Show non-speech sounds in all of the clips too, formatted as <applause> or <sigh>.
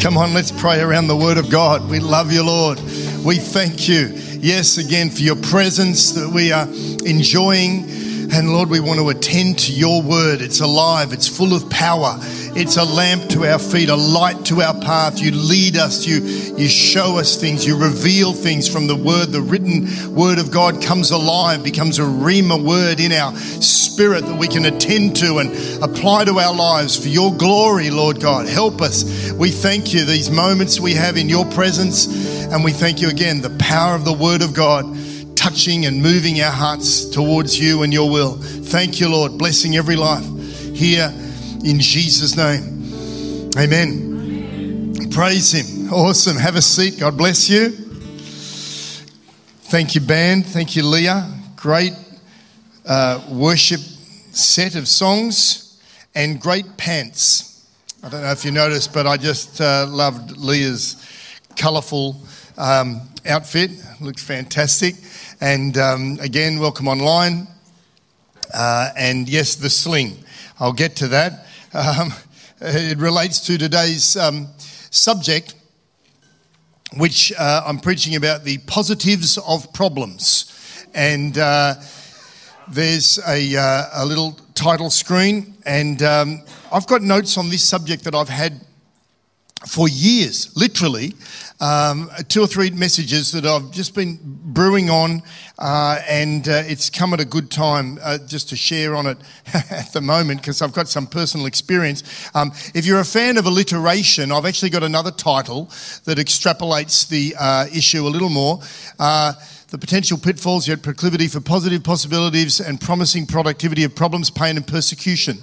Come on, let's pray around the Word of God. We love you, Lord. We thank you, yes, again, for your presence that we are enjoying. And Lord, we want to attend to your Word. It's alive, it's full of power. It's a lamp to our feet, a light to our path. You lead us, you, you show us things, you reveal things from the Word. The written Word of God comes alive, becomes a Rhema word in our spirit that we can attend to and apply to our lives for your glory, Lord God. Help us. We thank you, these moments we have in your presence, and we thank you again, the power of the Word of God touching and moving our hearts towards you and your will. Thank you, Lord, blessing every life here in Jesus' name. Amen. Praise Him. Awesome. Have a seat. God bless you. Thank you, band. Thank you, Leah. Great uh, worship set of songs and great pants. I don't know if you noticed, but I just uh, loved Leah's colourful um, outfit. Looks fantastic. And um, again, welcome online. Uh, and yes, the sling. I'll get to that. Um, <laughs> it relates to today's um, subject, which uh, I'm preaching about the positives of problems. And uh, there's a, uh, a little title screen, and um, I've got notes on this subject that I've had for years, literally, um, two or three messages that I've just been brewing on, uh, and uh, it's come at a good time uh, just to share on it <laughs> at the moment because I've got some personal experience. Um, if you're a fan of alliteration, I've actually got another title that extrapolates the uh, issue a little more. The potential pitfalls, yet proclivity for positive possibilities and promising productivity of problems, pain, and persecution.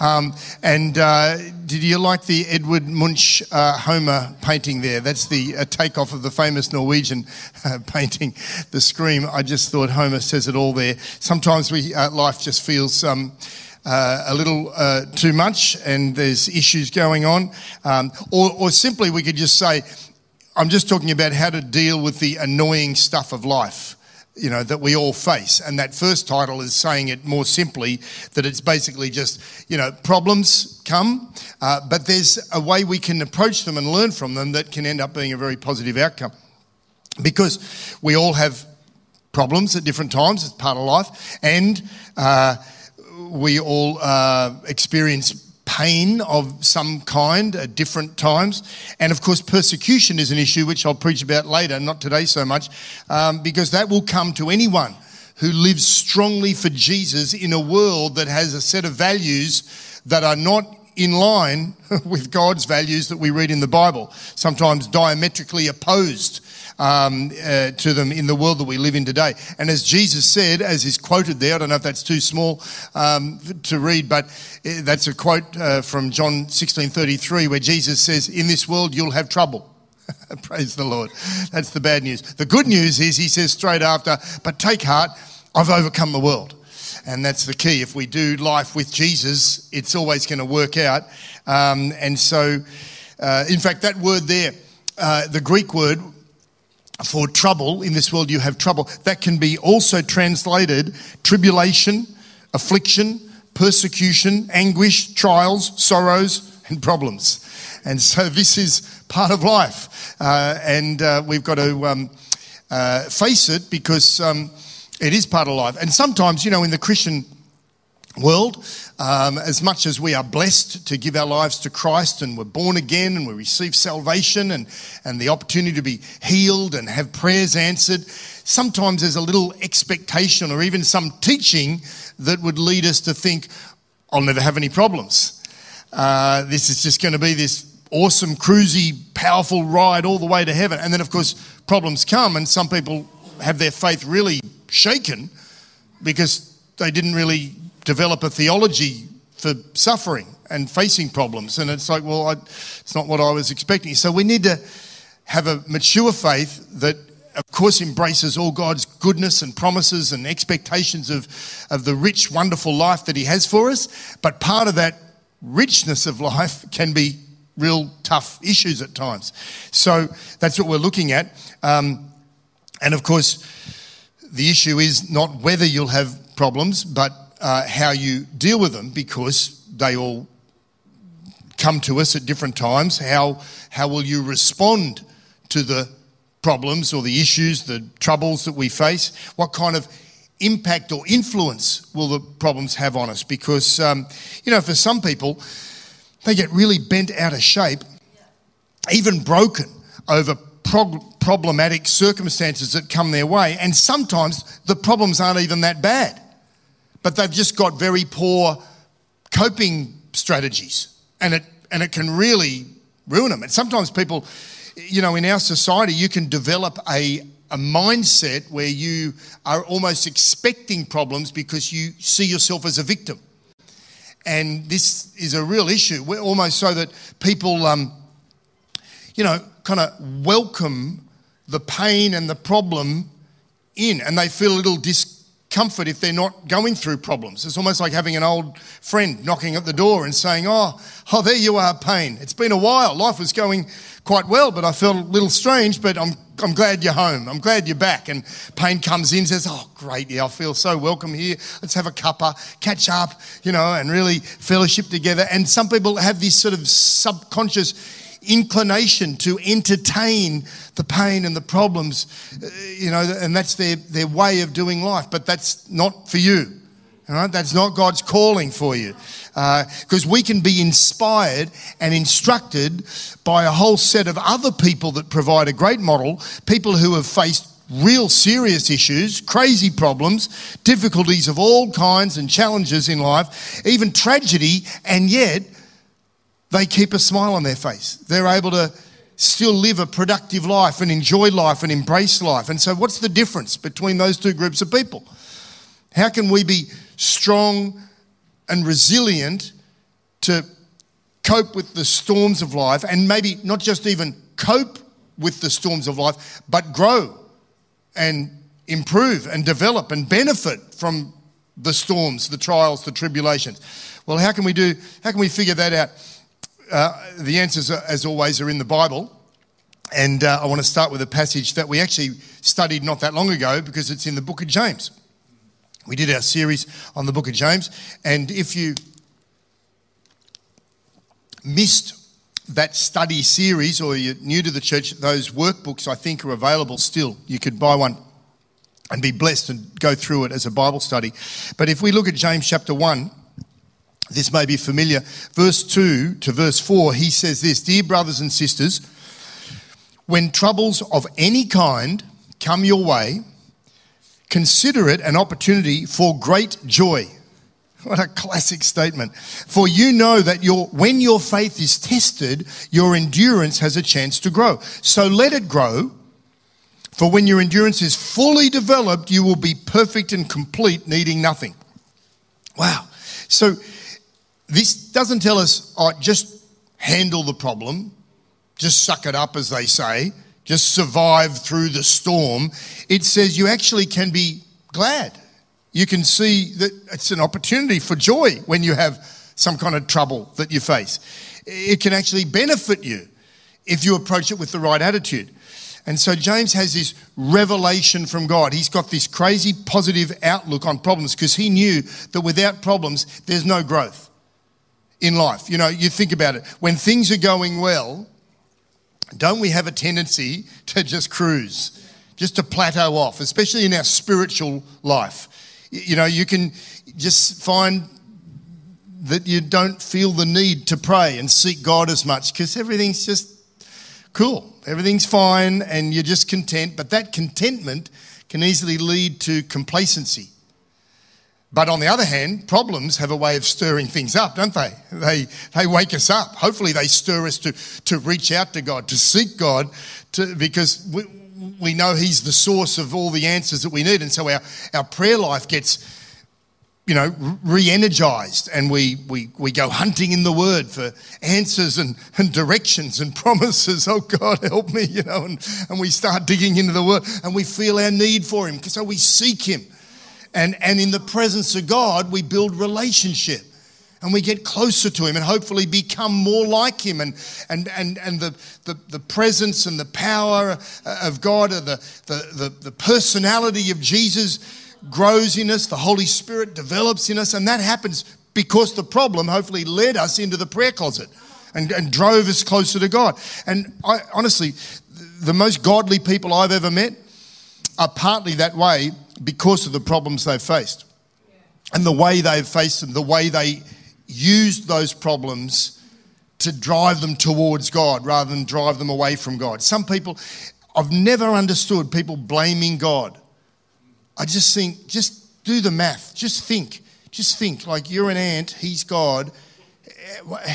Um, and uh, did you like the Edward Munch uh, Homer painting there? That's the uh, takeoff of the famous Norwegian uh, <laughs> painting, The Scream. I just thought Homer says it all there. Sometimes we, uh, life just feels. Um, uh, a little uh, too much, and there's issues going on. Um, or, or simply, we could just say, I'm just talking about how to deal with the annoying stuff of life you know that we all face. And that first title is saying it more simply that it's basically just you know problems come uh, but there's a way we can approach them and learn from them that can end up being a very positive outcome. Because we all have problems at different times it's part of life and uh, we all uh, experience pain of some kind at different times. And of course, persecution is an issue which I'll preach about later, not today so much, um, because that will come to anyone who lives strongly for Jesus in a world that has a set of values that are not in line <laughs> with God's values that we read in the Bible, sometimes diametrically opposed um, uh, to them in the world that we live in today. And as Jesus said, as is quoted there, I don't know if that's too small um, to read, but uh, that's a quote uh, from John 16:33, where Jesus says, "In this world you'll have trouble." <laughs> Praise the Lord. That's the bad news. The good news is he says straight after, "But take heart, I've overcome the world." And that's the key. If we do life with Jesus, it's always going to work out. Um, and so, uh, in fact, that word there, uh, the Greek word for trouble, in this world you have trouble, that can be also translated tribulation, affliction, persecution, anguish, trials, sorrows, and problems. And so this is part of life. Uh, and uh, we've got to um, uh, face it because um, it is part of life. And sometimes, you know, in the Christian world, um, as much as we are blessed to give our lives to Christ and we're born again and we receive salvation and, and the opportunity to be healed and have prayers answered, sometimes there's a little expectation or even some teaching that would lead us to think, I'll never have any problems. Uh, this is just going to be this awesome, cruisy, powerful ride all the way to heaven. And then, of course, problems come, and some people have their faith really shaken because they didn't really develop a theology for suffering and facing problems. And it's like, well, I, it's not what I was expecting. So we need to have a mature faith that, of course, embraces all God's goodness and promises and expectations of, of the rich, wonderful life that He has for us. But part of that richness of life <laughs> can be real tough issues at times. So that's what we're looking at. Um, and of course, the issue is not whether you'll have problems, but uh, how you deal with them because they all come to us at different times. How, how will you respond to the problems or the issues, the troubles that we face? What kind of impact or influence will the problems have on us? Because, um, you know, for some people, they get really bent out of shape, even broken over prog- problematic circumstances that come their way. And sometimes the problems aren't even that bad, but they've just got very poor coping strategies. And it, and it can really ruin them. And sometimes people, you know, in our society, you can develop a, a mindset where you are almost expecting problems because you see yourself as a victim. And this is a real issue. We're almost so that people, um, you know, kind of welcome the pain and the problem in, and they feel a little discomfort if they're not going through problems. It's almost like having an old friend knocking at the door and saying, Oh, oh, there you are, pain. It's been a while. Life was going quite well, but I felt a little strange, but I'm, I'm glad you're home. I'm glad you're back. And Pain comes in says, Oh, great. Yeah, I feel so welcome here. Let's have a cuppa, catch up, you know, and really fellowship together. And some people have this sort of subconscious inclination to entertain the pain and the problems, uh, you know, and that's their, their way of doing life. But that's not for you. All right? That's not God's calling for you. Because uh, we can be inspired and instructed by a whole set of other people that provide a great model, people who have faced real serious issues, crazy problems, difficulties of all kinds and challenges in life, even tragedy, and yet they keep a smile on their face. They're able to still live a productive life and enjoy life and embrace life. And so, what's the difference between those two groups of people? How can we be strong and resilient to cope with the storms of life and maybe not just even cope with the storms of life, but grow and improve and develop and benefit from the storms, the trials, the tribulations. Well, how can we do, how can we figure that out? Uh, the answers, as always, are in the Bible. And uh, I want to start with a passage that we actually studied not that long ago because it's in the book of James. We did our series on the book of James. And if you missed that study series or you're new to the church, those workbooks I think are available still. You could buy one and be blessed and go through it as a Bible study. But if we look at James chapter 1, this may be familiar. Verse 2 to verse 4, he says this Dear brothers and sisters, when troubles of any kind come your way, Consider it an opportunity for great joy. <laughs> What a classic statement. For you know that your, when your faith is tested, your endurance has a chance to grow. So let it grow. For when your endurance is fully developed, you will be perfect and complete, needing nothing. Wow. So this doesn't tell us, oh, just handle the problem, just suck it up, as they say just survive through the storm. It says you actually can be glad. You can see that it's an opportunity for joy when you have some kind of trouble that you face. It can actually benefit you if you approach it with the right attitude. And so James has this revelation from God. He's got this crazy positive outlook on problems because he knew that without problems, there's no growth in life. You know, you think about it. When things are going well, don't we have a tendency to just cruise, just to plateau off, especially in our spiritual life? You know, you can just find that you don't feel the need to pray and seek God as much because everything's just cool. Everything's fine and you're just content. But that contentment can easily lead to complacency. But on the other hand, problems have a way of stirring things up, don't they? They, they wake us up. Hopefully, they stir us to, to reach out to God, to seek God, to, because we, we know He's the source of all the answers that we need. And so our, our prayer life gets you know, re energized and we, we, we go hunting in the word for answers and, and directions and <laughs> promises. Oh, God, help me, you know, and, and we start digging into the word and we feel our need for Him. So we seek Him. And, and in the presence of God, we build relationship and we get closer to him and hopefully become more like him and, and, and, and the, the, the presence and the power uh, of God, uh, the, the, the, the personality of Jesus grows in us, the Holy Spirit develops in us, and that happens because the problem hopefully led us into the prayer closet and, and drove us closer to God. And I, honestly, the most godly people I've ever met are partly that way because of the problems they've faced and the way they've faced them, the way they used those problems to drive them towards God rather than drive them away from God. Some people, I've never understood people blaming God I just think, just do the math. Just think. Just think like you're an ant, he's God.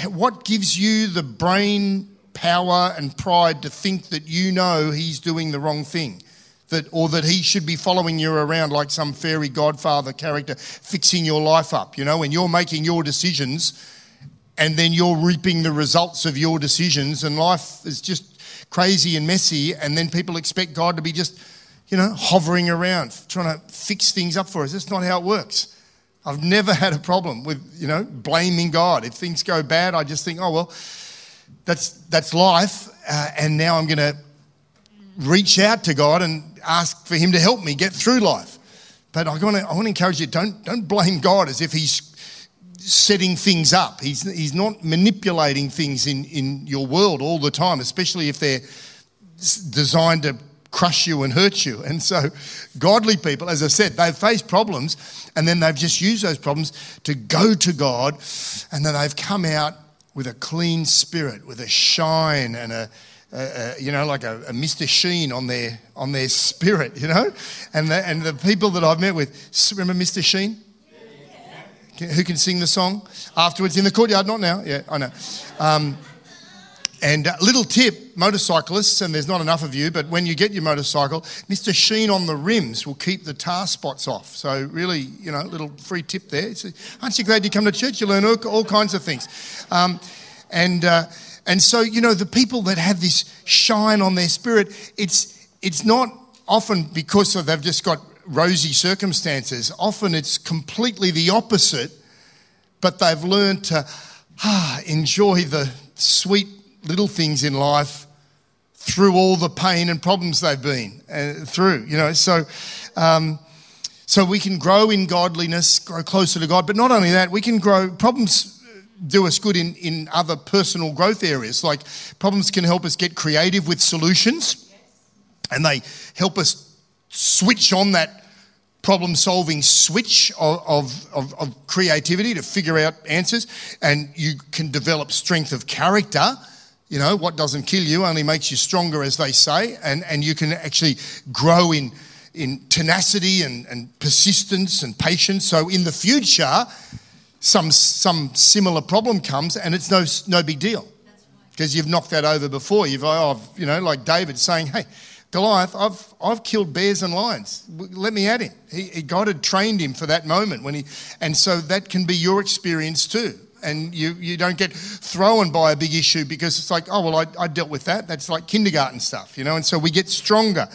What gives you the brain power and pride to think that you know he's doing the wrong thing? That, or that he should be following you around like some fairy godfather character, fixing your life up, you know, when you're making your decisions and then you're reaping the results of your decisions, and life is just crazy and messy, and then people expect God to be just you know, hovering around, trying to fix things up for us. That's not how it works. I've never had a problem with, you know, blaming God. If things go bad, I just think, oh, well, that's, that's life. Uh, and now I'm going to reach out to God and ask for Him to help me get through life. But I want to, encourage you don't, don't blame God as if He's setting things up. He's, he's not manipulating things in, in your world all the time, especially if they're designed to crush you and hurt you. And so, godly people, as I said, they've faced problems and then they've just used those problems to go to God and then they've come out with a clean spirit, with a shine and a, a you know, like a, a, Mr. Sheen on their on their spirit, you know, and the, and the people that I've met with, remember Mr. Sheen? Who can sing the song afterwards in the courtyard? Not now. Yeah, I know. Um, and a little tip, motorcyclists, and there's not enough of you, but when you get your motorcycle, Mr. Sheen on the rims will keep the tar spots off. So really, you know, a little free tip there. aren't you glad you come to church? You learn all, all kinds of things. Um, and, uh, and so, you know, the people that have this shine on their spirit, it's, it's not often because of they've just got rosy circumstances. Often it's completely the opposite, but they've learned to ah, enjoy the sweet little things in life through all the pain and problems they've been uh, through, you know. So, um, so we can grow in godliness, grow closer to God. But not only that, we can grow. Problems do us good in, in other personal growth areas. Like problems can help us get creative with solutions, and they help us switch on that problem solving switch of, of, of, of creativity to figure out answers. And you can develop strength of character you know, what doesn't kill you only makes you stronger, as they say, and, and you can actually grow in, in tenacity and, and persistence and patience. So in the future, some, some similar problem comes and it's no, no big deal because you've knocked that over before. You've, oh, you know, like David saying, hey, Goliath, I've, I've killed bears and lions. Let me at him. He, God had trained him for that moment when he, and so that can be your experience too and you, you don't get thrown by a big issue because it's like, oh, well, I, I dealt with that. That's like kindergarten stuff, you know, and so we get stronger.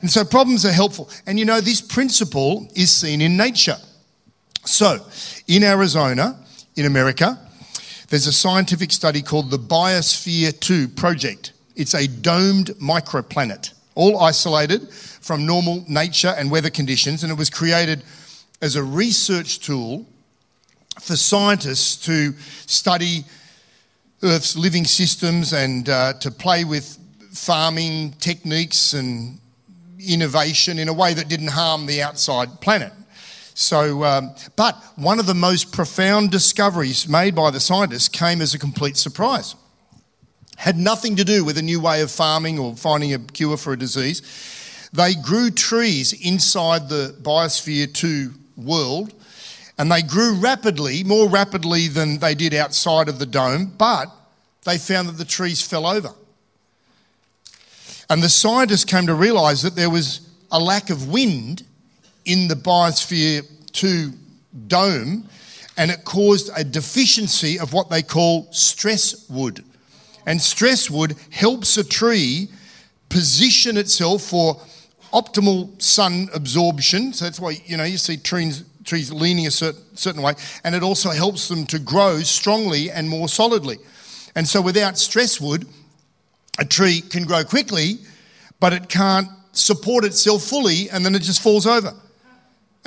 And so problems are helpful. And you know, this principle is seen in nature. So, in Arizona, in America, there's a scientific study called the Biosphere 2 Project. It's a domed microplanet, all isolated from normal nature and weather conditions, and it was created as a research tool for scientists to study Earth's living systems and uh, to play with farming techniques and innovation in a way that didn't harm the outside planet. So, um, but one of the most profound discoveries made by the scientists came as a complete surprise. Had nothing to do with a new way of farming or finding a cure for a disease. They grew trees inside the Biosphere 2 world and they grew rapidly, more rapidly than they did outside of the dome, but they found that the trees fell over. And the scientists came to realize that there was a lack of wind in the biosphere 2 dome and it caused a deficiency of what they call stress wood. And stress wood helps a tree position itself for optimal sun absorption. So that's why, you know, you see trees, trees leaning a certain, certain way. And it also helps them to grow strongly and more solidly. And so without stress wood, a tree can grow quickly, but it can't support itself fully and then it just falls over.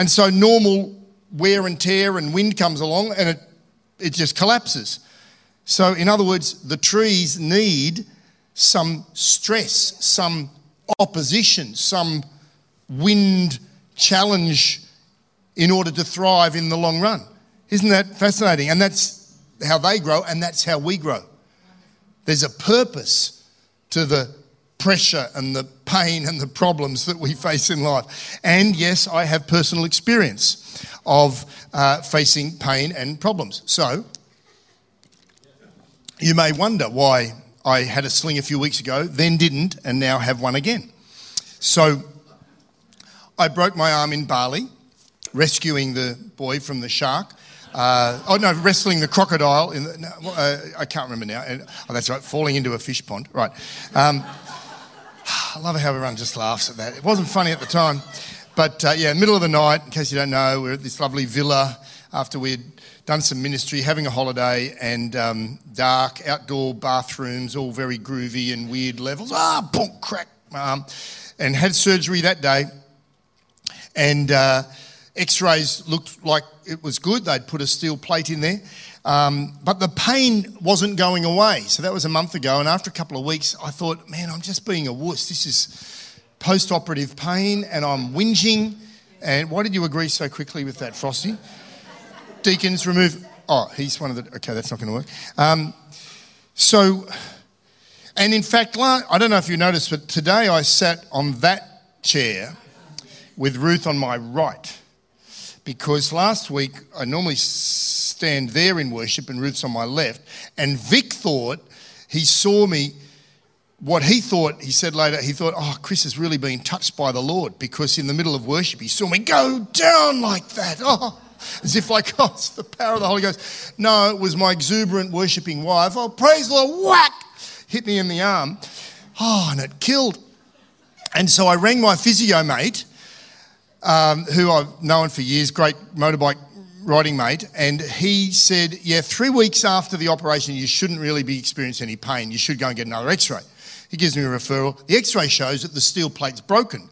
And so normal wear and tear and wind comes along and it, it just collapses. So, in other words, the trees need some stress, some opposition, some wind challenge in order to thrive in the long run. Isn't that fascinating? And that's how they grow, and that's how we grow. There's a purpose to the pressure and the pain and the problems that we face in life. And yes, I have personal experience of uh, facing pain and problems. So, you may wonder why I had a sling a few weeks ago, then didn't, and now have one again. So, I broke my arm in Bali, rescuing the boy from the shark. Uh, oh no, wrestling the crocodile. In the, no, uh, I can't remember now. Oh, that's right, falling into a fish pond. Right. Um, <sighs> I love how everyone just laughs at that. It wasn't funny at the time. But uh, yeah, middle of the night, in case you don't know, we're at this lovely villa after we'd done some ministry, having a holiday, and um, dark outdoor bathrooms, all very groovy and weird levels. Ah, boom, crack. Um, and had surgery that day. And uh, x rays looked like it was good. They'd put a steel plate in there. Um, but the pain wasn't going away. So that was a month ago. And after a couple of weeks, I thought, man, I'm just being a wuss. This is post operative pain and I'm whinging. And why did you agree so quickly with that, Frosty? Deacons, remove. Oh, he's one of the. Okay, that's not going to work. Um, so, and in fact, I don't know if you noticed, but today I sat on that chair with Ruth on my right because last week I normally stand there in worship and Ruth's on my left. And Vic thought he saw me, what he thought, he said later, he thought, oh, Chris has really been touched by the Lord because in the middle of worship he saw me go down like that. <laughs> Oh, as if like, oh, it's the power of the Holy Ghost. No, it was my exuberant worshipping wife. Oh, praise the Lord, whack, hit me in the arm. Oh, and it killed. And so I rang my physio mate, um, who I've known for years, great motorbike riding mate, and he said, Yeah, three weeks after the operation, you shouldn't really be experiencing any pain. You should go and get another x ray. He gives me a referral. The x ray shows that the steel plate's broken.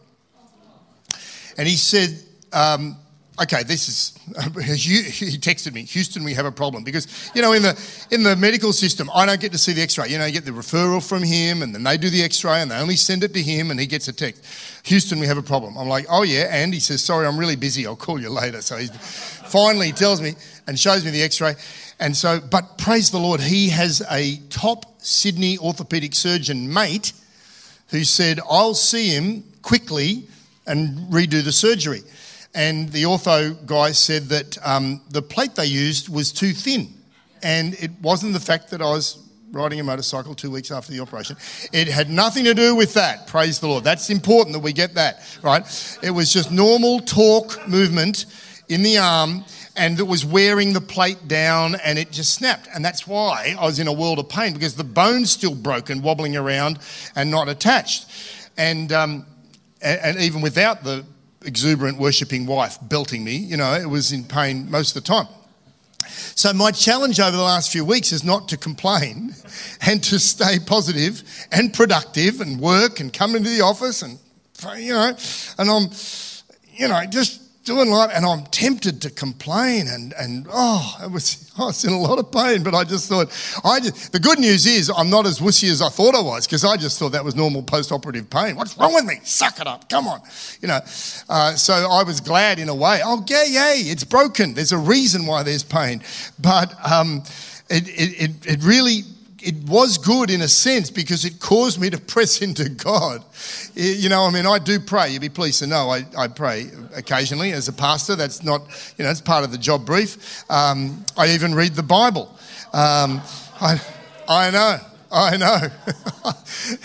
And he said, um, okay, this is, <laughs> he texted me, Houston, we have a problem. Because, you know, in the, in the medical system, I don't get to see the x ray. You know, you get the referral from him, and then they do the x ray, and they only send it to him, and he gets a text. Houston, we have a problem. I'm like, oh, yeah. And he says, sorry, I'm really busy. I'll call you later. So he finally tells me and shows me the x ray. And so, but praise the Lord, he has a top Sydney orthopedic surgeon mate who said, I'll see him quickly and redo the surgery. And the ortho guy said that um, the plate they used was too thin. And it wasn't the fact that I was riding a motorcycle two weeks after the operation. It had nothing to do with that. Praise the Lord. That's important that we get that, right? It was just normal torque movement in the arm and it was wearing the plate down and it just snapped. And that's why I was in a world of pain because the bone's still broken, wobbling around and not attached. And, um, and, and even without the exuberant worshipping wife belting me, you know, it was in pain most of the time. So, my challenge over the last few weeks is not to complain <laughs> and to stay positive and productive and work and come into the office and, you know, and I'm, you know, just doing life, and I'm tempted to complain, and and oh, it was <laughs> I was in a lot of pain, but I just thought I just, the good news is I'm not as wussy as I thought I was because I just thought that was normal post-operative pain. What's wrong with me? Suck it up, come on, you know. Uh, so I was glad in a way. Oh, yeah, yay, it's broken. There's a reason why there's pain, but um, it, it, it really it was good in a sense because it caused me to <laughs> press into God. You know, I mean, I do pray. You'd be pleased to know I, I pray occasionally as a pastor. That's not, you know, it's part of the job brief. Um, I even read the Bible. Um, I, I know. I know. <laughs>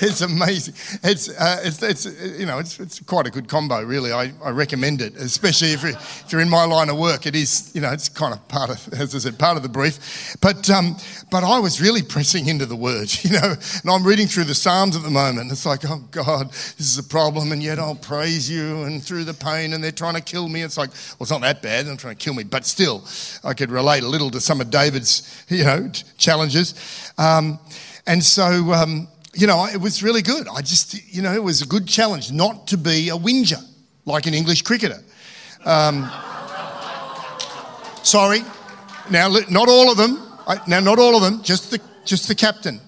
it's amazing. It's, uh, it's, it's, you know, it's, it's quite a good combo, really. I, I recommend it, especially if you're, if you're in my line of work. It is, you know, it's kind of part of, as I said, part of the brief. But, um, but I was really pressing into the word, <laughs> you know, and I'm reading through the Psalms at the moment. It's like, oh God, this is a problem, and yet I'll praise you, and through the pain, and they're trying to kill me. It's like, well, it's not that bad. They're trying to kill me, but still, I could relate a little to some of David's, you know, challenges. Um, and so, um, you know, it was really good. I just, you know, it was a good challenge not to be a whinger like an English cricketer. Um, sorry. Now, not all of them. Now, not all of them. Just the just the captain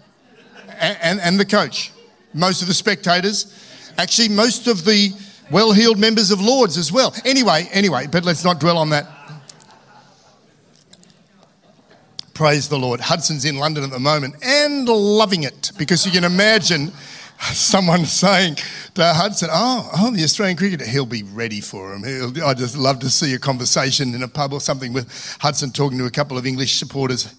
and, and, and the coach. Most of the spectators. Actually, most of the well-heeled members of Lords as well. Anyway, anyway, but let's not dwell on that. Praise the Lord. Hudson's in London at the moment and loving it because you can imagine <laughs> someone saying to Hudson, Oh, oh the Australian cricketer, he'll be ready for him. He'll, I just love to see a conversation in a pub or something with Hudson talking to a couple of English supporters.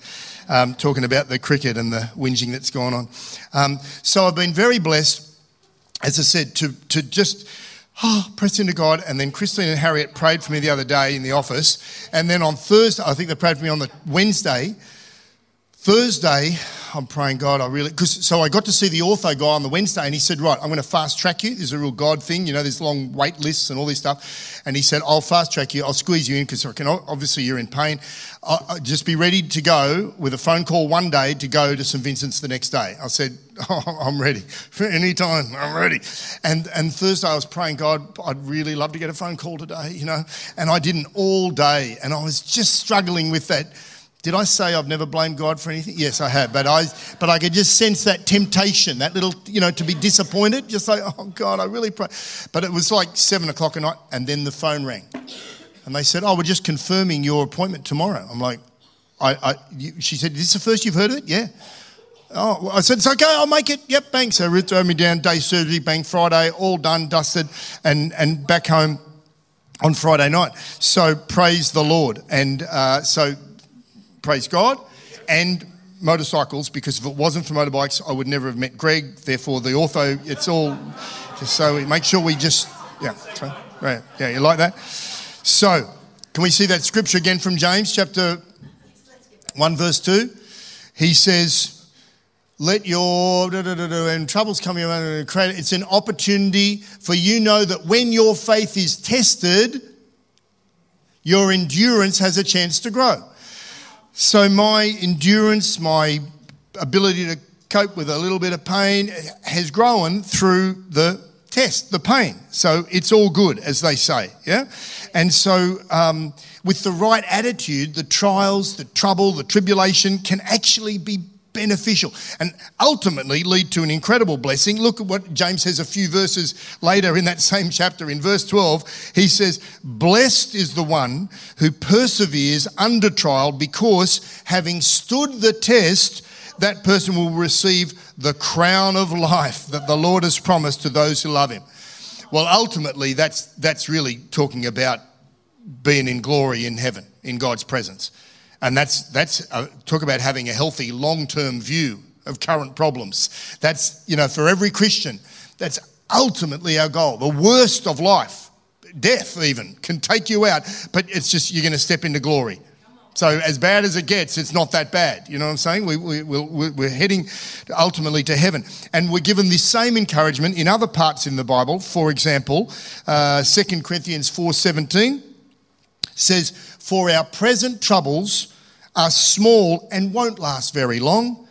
Um, talking about the cricket and the whinging that's gone on. Um, so I've been very blessed, as I said, to, to just oh, press into God. And then Christine and Harriet prayed for me the other day in the office. And then on Thursday, I think they prayed for me on the Wednesday. Thursday, I'm praying, God, I really, because so I got to see the ortho guy on the Wednesday and he said, Right, I'm going to fast track you. There's a real God thing, you know, there's long wait lists and all this stuff. And he said, I'll fast track you, I'll squeeze you in because obviously you're in pain. I'll, just be ready to go with a phone call one day to go to St. Vincent's the next day. I said, <laughs> oh, I'm ready <laughs> for any time. I'm ready. And, and Thursday I was praying, God, I'd really love to get a phone call today, you know. And I didn't all day. And I was just struggling with that did I say I've never blamed God for anything? Yes, I have. But I, but I could just sense that temptation, that little, you know, to be disappointed. Just like, oh God, I really pray. But it was like seven o'clock at night, and then the phone rang, and they said, "Oh, we're just confirming your appointment tomorrow." I'm like, I, I she said, "Is this the first you've heard of it?" Yeah. Oh, I said, it's okay, I'll make it. Yep, bang. So Ruth drove me down, day surgery, bang, Friday, all done, dusted, and, and back home on Friday night. So praise the Lord. And uh, so praise God, and motorcycles, because if it wasn't for motorbikes, I would never have met Greg. Therefore, the ortho, it's all so make sure we just, yeah, right, yeah, you like that? So, can we see that scripture again from James chapter 1, verse 2? He says, let your da, da, da, and troubles come your way. It's an opportunity for you know that when your faith is tested, your endurance has a chance to grow. So my endurance, my ability to cope with a little bit of pain has grown through the test, the pain. So it's all good, as they say. Yeah. And so, um, with the right attitude, the trials, the trouble, the tribulation can actually be beneficial and ultimately lead to an incredible blessing. Look at what James says a few verses later in that <laughs> same chapter. In verse 12, he says, Blessed is the one who perseveres under trial because having stood the test, that person will receive the crown of life that the Lord has promised to those who love him. Well, ultimately, that's, that's really talking about being in glory in heaven, in God's presence. And that's, that's uh, talk about having a healthy long term view of current problems. That's, you know, for every Christian, that's ultimately our goal. The worst of life, death even, can take you out, but it's just you're going to step into glory. So, as bad as it gets, it's not that bad. You know what I'm saying? We, we, we're heading ultimately to heaven. And we're given the same encouragement in other parts in the Bible. For example, uh, 2 Corinthians 4.17 says, For our present troubles are small and won't last very long,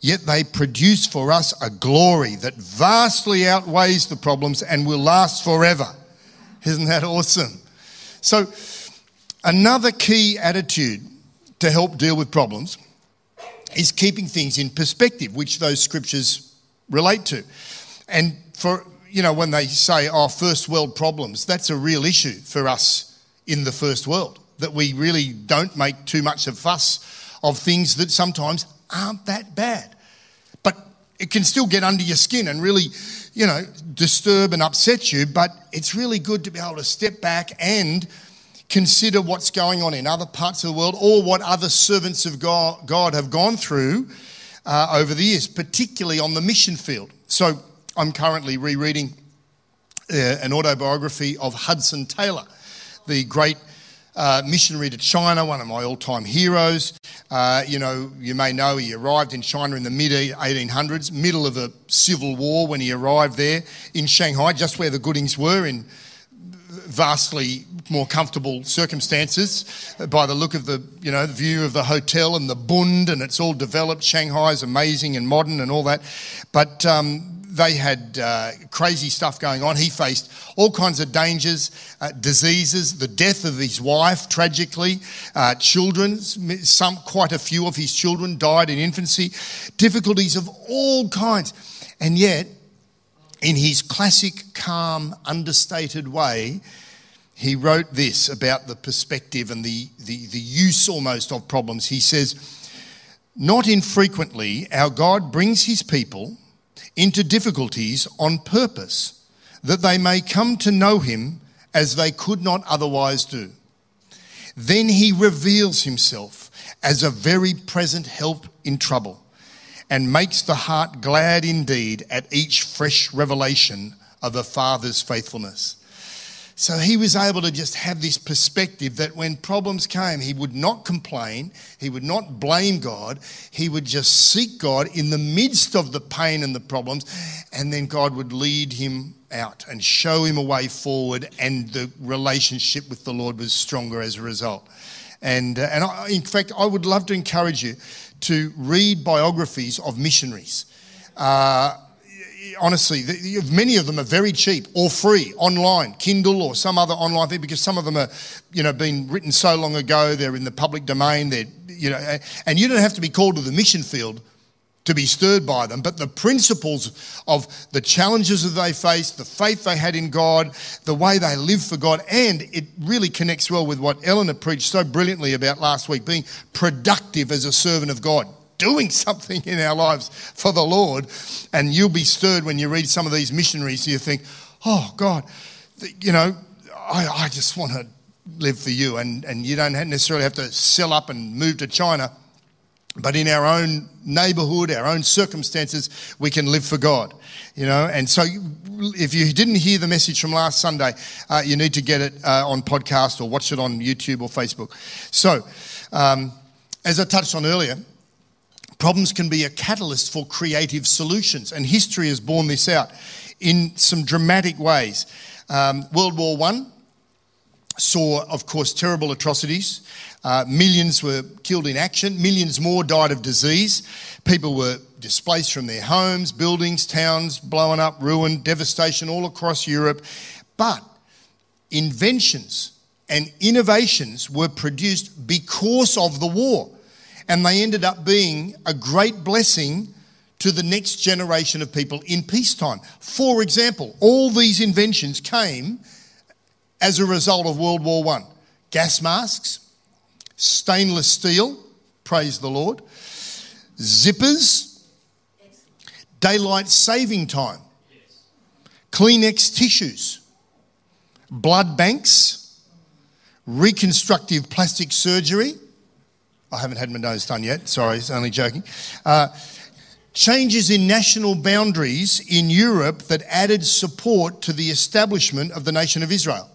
yet they produce for us a glory that vastly outweighs the problems and will last forever. Isn't that awesome? So, another key attitude to help deal with problems is keeping things in perspective, which those scriptures relate to. And for, you know, when they say, oh, first world problems, that's a real issue for us in the first world that we really don't make too much of fuss of things that sometimes aren't that bad. But it can still get under your skin and really, you know, disturb and upset you. But it's really good to be able to step back and consider what's going on in other parts of the world or what other servants of God, have gone through uh, over the years, particularly on the mission field. So I'm currently rereading uh, an autobiography of Hudson Taylor, the great uh, missionary to China, one of my all time heroes. Uh, you know, you may know he arrived in China in the mid 1800s, middle of a civil war when he arrived there in Shanghai, just where the Goodings were in vastly more comfortable circumstances. By the look of the you know the view of the hotel and the bund and it's all developed. Shanghai is amazing and modern and all that. But um, they had uh, crazy stuff going on. He faced all kinds of dangers, uh, diseases, the death of his wife, tragically, uh, children, some, quite a few of his children died in infancy, difficulties of all kinds. And yet, in his classic, calm, understated way, he wrote this about the perspective and the, the, the use almost of problems. He says, Not infrequently, our God brings his people into difficulties on purpose, that they may come to know him as they could not otherwise do. Then he reveals himself as a very present help in trouble and makes the heart glad indeed at each fresh revelation of a father's faithfulness. So he was able to just have this perspective that when problems came, he would not complain, he would not blame God, he would just seek God in the midst of the pain and the problems, and then God would lead him out and show him a way forward, and the relationship with the Lord was stronger as a result. And, uh, and I, in fact, I would love to encourage you to read biographies of missionaries. Uh, honestly, the, many of them are very cheap or free online, Kindle or some other online thing, because some of them are, you know, been written so long ago. They're in the public domain. They're, you know, and you don't have to be called to the mission field to be stirred by them, but the principles of the challenges that they faced, the faith they had in God, the way they live for God, and it really connects well with what Eleanor preached so brilliantly about last week being productive as a servant of God doing <laughs> something in our lives for the Lord. And you'll be stirred when you read some of these missionaries. You think, oh, God, you know, I, I just want to live for you. And, and you don't necessarily have to sell up and move to China. But in our own neighborhood, our own circumstances, we can live for God, you know. And so, if you didn't hear the message from last Sunday, uh, you need to get it uh, on podcast or watch it on YouTube or Facebook. So, um, as I touched on earlier, Problems can be a catalyst for creative solutions, and history has borne this out in some dramatic ways. Um, World War I saw, of course, terrible atrocities. Uh, millions were killed in action, millions more died of disease. People were displaced from their homes, buildings, towns blown up, ruined, devastation all across Europe. But inventions and innovations were produced because of the war and they ended up being a great blessing to the next generation of people in peacetime. For example, all these inventions came as a result of World War I gas masks, stainless steel, praise the Lord, zippers, daylight saving time, Kleenex tissues, blood banks, reconstructive plastic surgery I haven't had my nose done yet. Sorry, it's only joking. Uh, changes in national boundaries in Europe that added support to the establishment of the nation of Israel.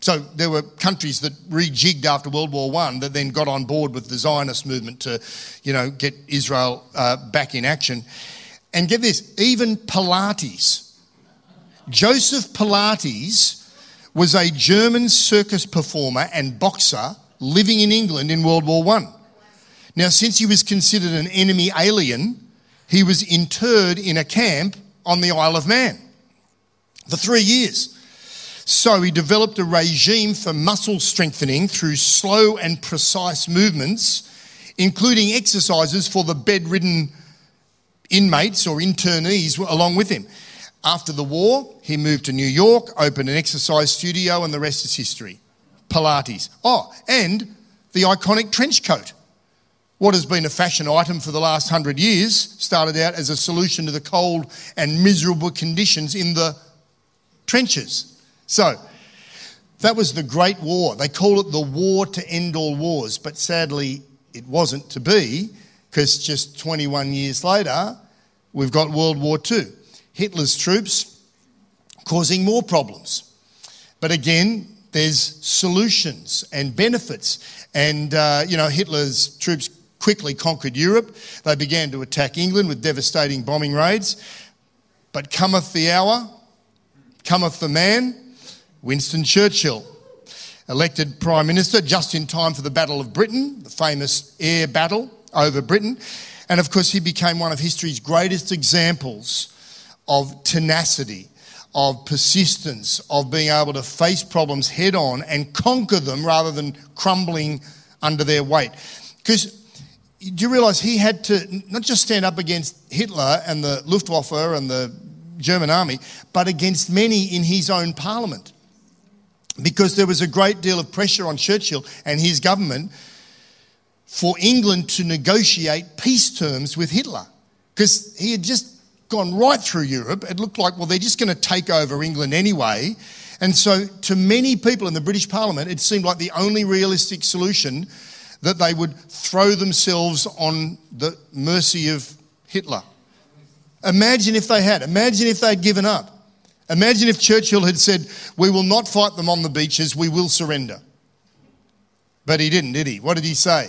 So there were countries that rejigged after World War I that then got on board with the Zionist movement to, you know, get Israel uh, back in action. And get this, even Pilates. Joseph Pilates was a German circus performer and boxer living in England in World War I. Now, since he was considered an enemy alien, he was interred in a camp on the Isle of Man for three years. So he developed a regime for muscle strengthening through slow and precise movements, including exercises for the bedridden inmates or internees along with him. After the war, he moved to New York, opened an exercise studio, and the rest is history. Pilates. Oh, and the iconic trench coat. What has been a fashion item for the last hundred years started out as a solution to the cold and miserable conditions in the trenches. So, that was the Great War. They call it the war to end all wars, but sadly, it wasn't to be. because just 21 years later, we've got World War II. Hitler's troops causing more problems. But again, there's solutions and benefits. And, uh, you know, Hitler's troops quickly conquered Europe. They began to attack England with devastating bombing raids. But cometh the hour, cometh the man, Winston Churchill, elected Prime Minister just in time for the Battle of Britain, the famous air battle over Britain. And of course, he became one of history's greatest examples of tenacity, of persistence, of being able to face problems head on and conquer them rather than crumbling under their weight. Because do you realize he had to not just stand up against Hitler and the Luftwaffe and the German army, but against many in his own parliament? Because there was a great deal of pressure on Churchill and his government for England to negotiate peace terms with Hitler. Because he had just gone right through Europe. It looked like, well, they're just going to take over England anyway. And so, to many people in the British Parliament, it seemed like the only realistic solution that they would throw themselves on the mercy of Hitler. Imagine if they had. Imagine if they'd given up. Imagine if Churchill had said, We will not fight them on the beaches, we will surrender. But he didn't, did he? What did he say?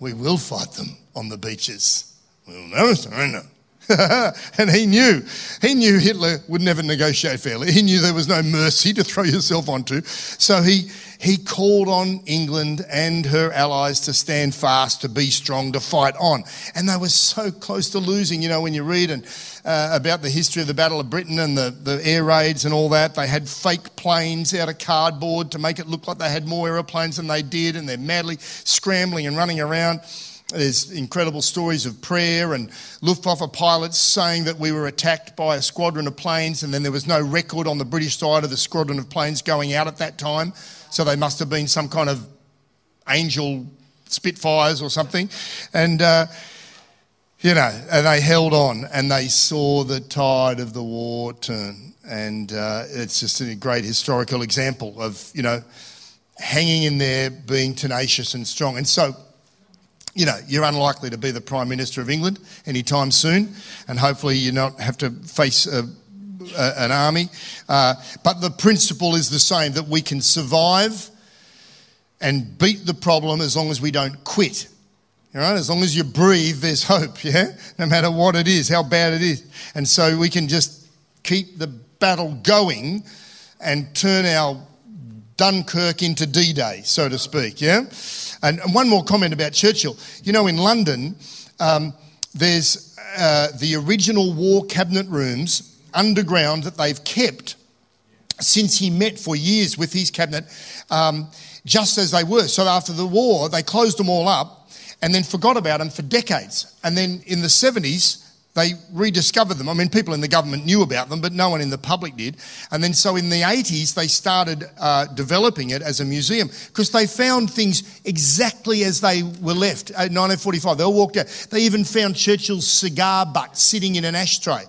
We will fight them on the beaches. We will never surrender. <laughs> and he knew, he knew Hitler would never negotiate fairly. He knew there was no mercy <laughs> to throw yourself onto. So he, he called on England and her allies to stand fast, to be strong, to fight on. And they were so close to losing. You know, when you read and, uh, about the history of the Battle of Britain and the, the air raids and all that, they had fake planes out of cardboard to make it look like they had more aeroplanes than they did, and they're madly scrambling and running around. There's incredible stories of prayer and Luftwaffe pilots saying that we were attacked by a squadron of planes, and then there was no record on the British side of the squadron of planes going out at that time. So they must have been some kind of angel Spitfires or something. And, uh, you know, and they held on and they saw the tide of the war turn. And uh, it's just a great historical example of, you know, hanging in there, being tenacious and strong. And so, you know, you're unlikely to be the Prime Minister of England anytime soon, and hopefully you don't have to face a, a, an army. Uh, but the principle is the same that we can survive and beat the problem as long as we don't quit. All right, as long as you breathe, there's hope, yeah? No matter what it is, how bad it is. And so we can just keep the battle going and turn our Dunkirk into D Day, so to speak, yeah? And, and, one more comment about Churchill. You know, in London, um, there's uh, the original war cabinet rooms underground that they've kept since he met for years with his cabinet, um, just as they were. So after the war, they closed them all up and then forgot about them for decades. And then in the 70s, they rediscovered them. I mean, people in the government knew about them, but no one in the public did. And then, so in the 80s, they started uh, developing it as a museum because they found things exactly as they were left. In 1945, they all walked out. They even found Churchill's cigar butt sitting in an ashtray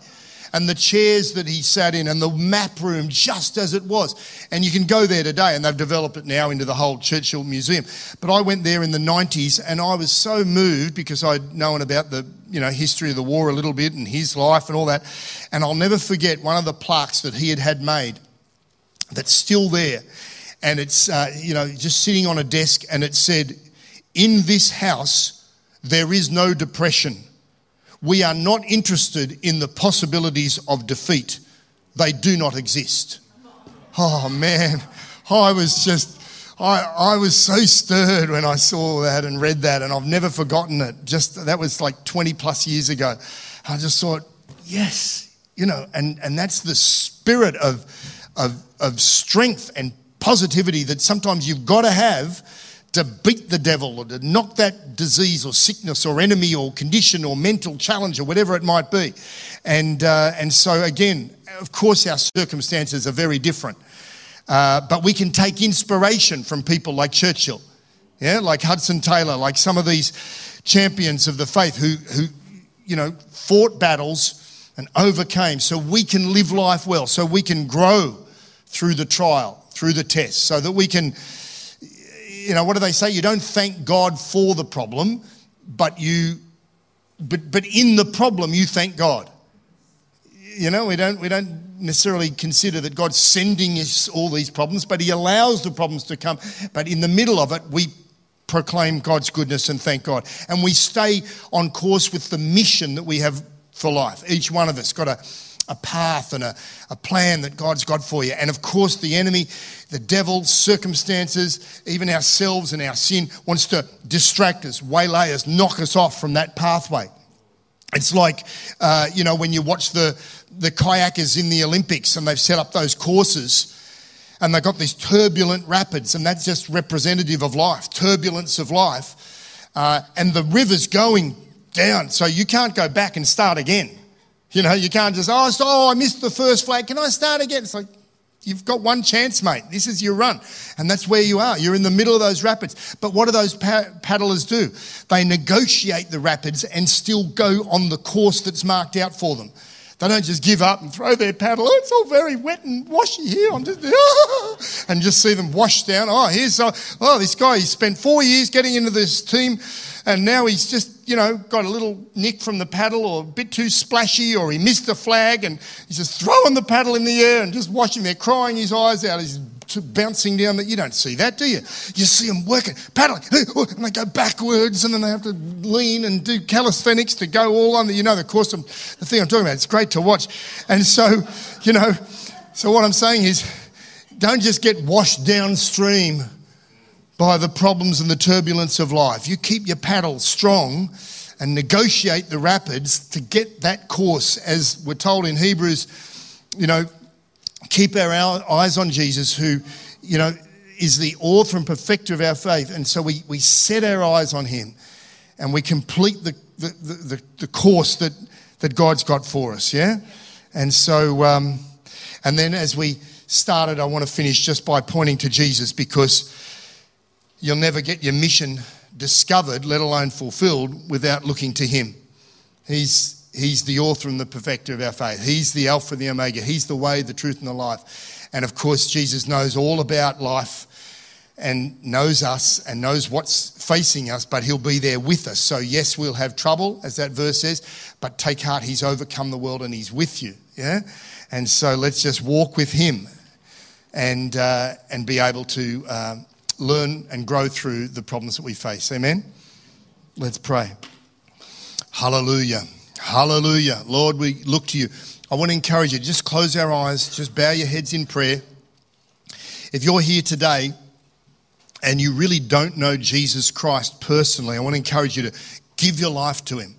and the chairs that he sat in and the map room just as it was. And you can go there today, and they've developed it now into the whole Churchill Museum. But I went there in the 90s and I was so moved because I'd known about the you know history of the war a little bit and his life and all that. And I'll never forget one of the plaques that he had had made that's still there. And it's, uh, you know, just sitting on a desk and it said, In this house, there is no depression. We are not interested in the possibilities of defeat, they do not exist. Oh man, I was just, I, I was so stirred when I saw that and read that, and I've never forgotten it. Just that was like 20 plus years ago. I just thought, yes, you know, and, and that's the spirit of, of, of strength and positivity that sometimes you've got to have to beat the devil or to knock that disease or sickness or enemy or condition or mental challenge or whatever it might be. And, uh, and so, again, of course, our circumstances are very different. Uh, but we can take inspiration from people like Churchill, yeah, like Hudson Taylor, like some of these champions of the faith who, who you know, fought battles and overcame so we can live life well, so we can grow through the trial, through the test, so that we can you know, what do they say? You don't thank God for the problem, but you but, but in the problem, you thank God. You know, we don't, we don't necessarily consider that God's sending us all these problems, but He allows the problems to come. But in the middle of it, we proclaim God's goodness and thank God. And we stay on course with the mission that we have for life. Each one of us got a, a path and a, a plan that God's got for you. And of course, the enemy, the devil, circumstances, even ourselves and our sin wants to distract us, waylay us, knock us off from that pathway. It's like, uh, you know, when you watch the, the kayakers in the Olympics and they've set up those courses and they've got these turbulent rapids, and that's just representative of life, turbulence of life. Uh, and the river's going down, so you can't go back and start again. You know, you can't just, oh, oh, I missed the first flag. Can I start again? It's like, you've got one chance, mate. This is your run. And that's where you are. You're in the middle of those rapids. But what do those paddlers do? They negotiate the rapids and still go on the course that's marked out for them. They don't just give up and throw their paddle. Oh, it's all very wet and washy here. I'm just, <laughs> and just see them wash down. Oh, here's, uh, oh, this guy, he spent four years getting into this team and now he's just, you know, got a little nick from the paddle or a bit too splashy or he missed a flag and he's just throwing the paddle in the air and just watching there, crying his eyes out. He's bouncing down. That you don't see that, do you? You see them working, paddling, oh, and they go backwards, and then they have to lean and do calisthenics to go all on the, you know, the course, of, the thing I'm talking about. It's great to watch. And so, you know, so what I'm saying is don't just get washed downstream by the problems and the turbulence of life. You keep your paddle strong and negotiate the rapids to get that course, as we're told in Hebrews, you know, keep our eyes on Jesus, who, you know, is the author and perfecter of our faith. And so we, we set our eyes on him and we complete the, the, the, the course that, that God's got for us, yeah? And so, um, and then as we started, I want to finish just by pointing to Jesus because you'll never get your mission discovered, let alone fulfilled, without looking to him. He's He's the author and the perfecter of our faith. He's the Alpha and the Omega. He's the way, the truth, and the life. And of course, Jesus knows all about life and knows us and knows what's facing us, but He'll be there with us. So, yes, we'll have trouble, as that verse says, but take heart, He's overcome the world and He's with you. Yeah? And so let's just walk with Him and, uh, and be able to uh, learn and grow through the problems that we face. Amen? Let's pray. Hallelujah. Hallelujah. Lord, we look to you. I want to encourage you, just close our eyes, just bow your heads in prayer. If you're here today and you really don't know Jesus Christ personally, I want to encourage you to give your life to him.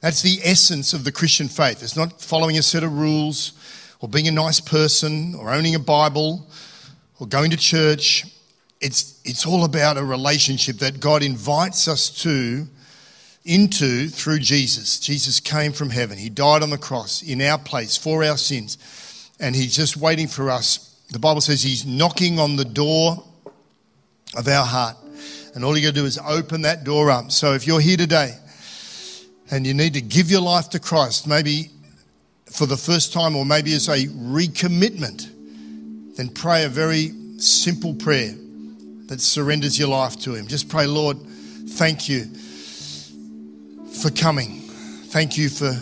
That's the essence of the Christian faith. It's not following a set of rules or being a nice person or owning a Bible or going to church. It's, it's all about a relationship that God invites us to into through Jesus. Jesus came from heaven. He died on the cross in our place for our sins. And he's just waiting for us. The Bible says he's knocking on the door of our heart. And all you got to do is open that door up. So if you're here today and you need to give your life to Christ, maybe for the first time or maybe as a recommitment, then pray a very simple prayer that surrenders your life to Him. Just pray, Lord, thank you for coming. Thank you for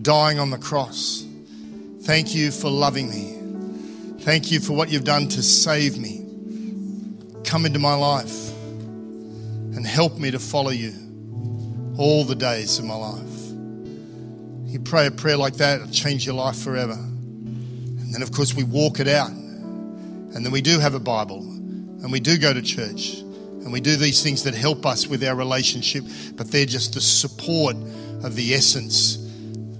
dying on the cross. Thank you for loving me. Thank you for what you've done to save me. Come into my life and help me to follow you all the days of my life. You pray a prayer like that, it'll change your life forever. And then, of course, we walk it out. And then we do have a Bible and we do go to church and we do these things that help us with our relationship, but they're just the support of the essence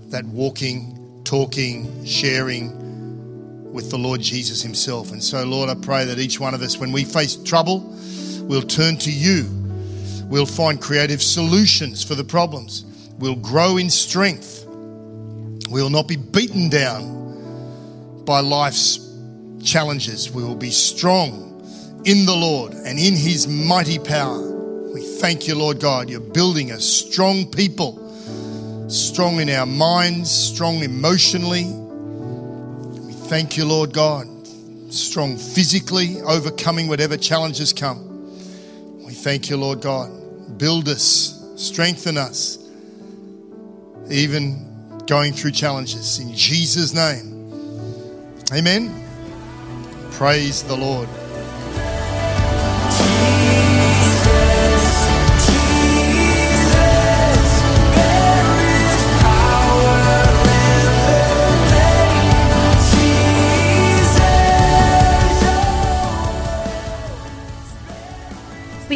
that walking, talking, sharing with the Lord Jesus Himself. And so, Lord, I pray that each one of us, when we face trouble, we'll turn to you. We'll find creative solutions for the problems. We'll grow in strength. We will not be beaten down by life's challenges. We will be strong in the Lord and in his mighty power. We thank you, Lord God. You're building a strong people, strong in our minds, strong emotionally. We thank you, Lord God, strong physically, overcoming whatever challenges come. We thank you, Lord God. Build us, strengthen us, even going through challenges. In Jesus' name. Amen. Praise the Lord.